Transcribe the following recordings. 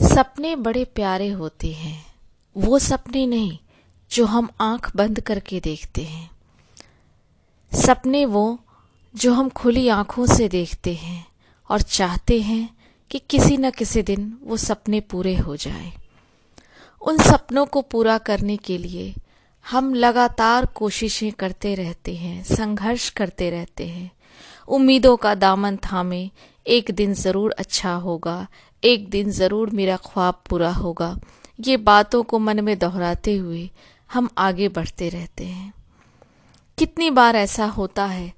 सपने बड़े प्यारे होते हैं। वो सपने नहीं, जो हम आँख बंद करके देखते हैं। सपने वो, जो हम खुली आँखों से देखते हैं और चाहते हैं कि किसी न किसी दिन वो सपने पूरे हो जाए। उन सपनों को पूरा करने के लिए हम लगातार कोशिशें करते रहते हैं, संघर्ष करते रहते हैं। उम्मीदों का दामन थामे, एक दिन ज़रूर अच्छा होगा एक दिन ज़रूर मेरा ख्वाब पूरा होगा। ये बातों को मन में दोहराते हुए हम आगे बढ़ते रहते हैं। कितनी बार ऐसा होता है,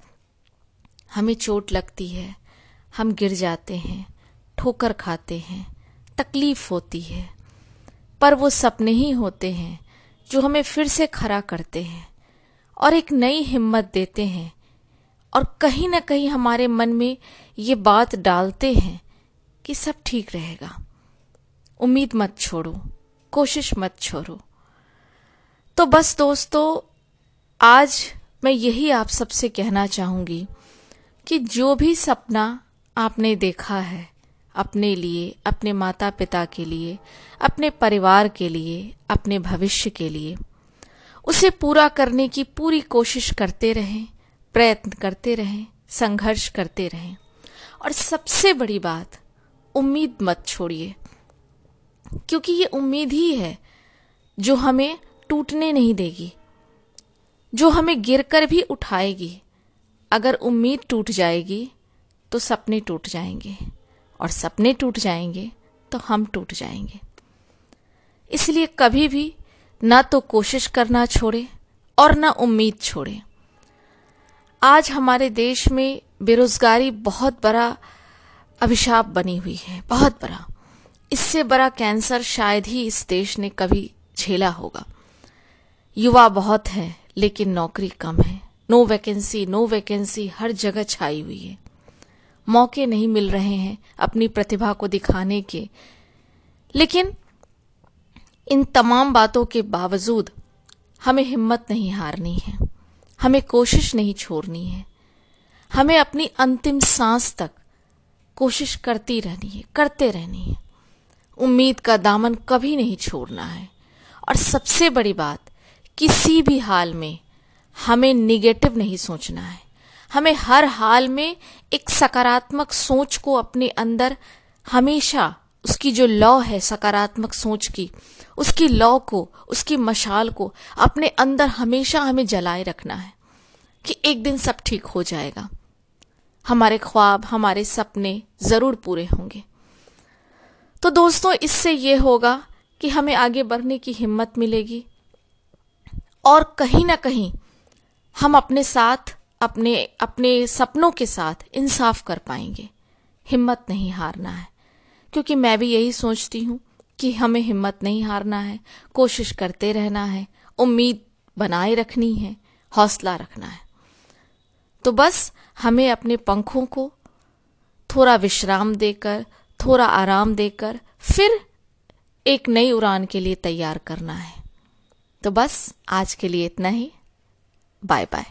हमें चोट लगती है, हम गिर जाते हैं, ठोकर खाते हैं, तकलीफ़ होती है। पर वो सपने ही होते हैं जो हमें फिर से खड़ा करते हैं और एक नई हिम्मत देते हैं और कहीं ना कहीं हमारे मन में ये बात डालते हैं कि सब ठीक रहेगा। उम्मीद मत छोड़ो, कोशिश मत छोड़ो। तो बस दोस्तों, आज मैं यही आप सबसे कहना चाहूँगी कि जो भी सपना आपने देखा है अपने लिए, अपने माता पिता के लिए, अपने परिवार के लिए, अपने भविष्य के लिए, उसे पूरा करने की पूरी कोशिश करते रहें, प्रयत्न करते रहें, संघर्ष करते रहें। और सबसे बड़ी बात उम्मीद मत छोड़िए। क्योंकि ये उम्मीद ही है जो हमें टूटने नहीं देगी, जो हमें गिरकर भी उठाएगी। अगर उम्मीद टूट जाएगी तो सपने टूट जाएँगे, और सपने टूट जाएँगे तो हम टूट जाएँगे। इसलिए कभी भी ना तो कोशिश करना छोड़े और ना उम्मीद छोड़े। आज हमारे देश में बेरोजगारी बहुत बड़ा अभिशाप बनी हुई है, बहुत बड़ा। इससे बड़ा कैंसर शायद ही इस देश ने कभी झेला होगा। युवा बहुत है, लेकिन नौकरी कम है। नो वैकेंसी नो वैकेंसी, हर जगह छाई हुई है। मौके नहीं मिल रहे हैं अपनी प्रतिभा को दिखाने के। लेकिन इन तमाम बातों के बावजूद हमें हिम्मत नहीं हारनी है, हमें कोशिश नहीं छोड़नी है। हमें अपनी अंतिम सांस तक कोशिश करती रहनी है, करते रहनी है। उम्मीद का दामन कभी नहीं छोड़ना है। और सबसे बड़ी बात, किसी भी हाल में हमें निगेटिव नहीं सोचना है। हमें हर हाल में एक सकारात्मक सोच को अपने अंदर हमेशा उसकी जो लॉ है, सकारात्मक सोच की, उसकी लॉ को, उसकी मशाल को अपने अंदर हमेशा हमें जलाए रखना है कि एक दिन सब ठीक हो जाएगा। हमारे ख्वाब, हमारे सपने ज़रूर पूरे होंगे। तो दोस्तों, इससे ये होगा कि हमें आगे बढ़ने की हिम्मत मिलेगी और कहीं ना कहीं हम अपने साथ, अपने अपने सपनों के साथ इंसाफ कर पाएँगे। हिम्मत नहीं हारना है। क्योंकि मैं भी यही सोचती हूँ कि हमें हिम्मत नहीं हारना है। कोशिश करते रहना है। उम्मीद बनाए रखनी है। हौसला रखना है। तो बस हमें अपने पंखों को थोड़ा विश्राम देकर, थोड़ा आराम देकर, फिर एक नई उड़ान के लिए तैयार करना है। तो बस आज के लिए इतना ही। Bye bye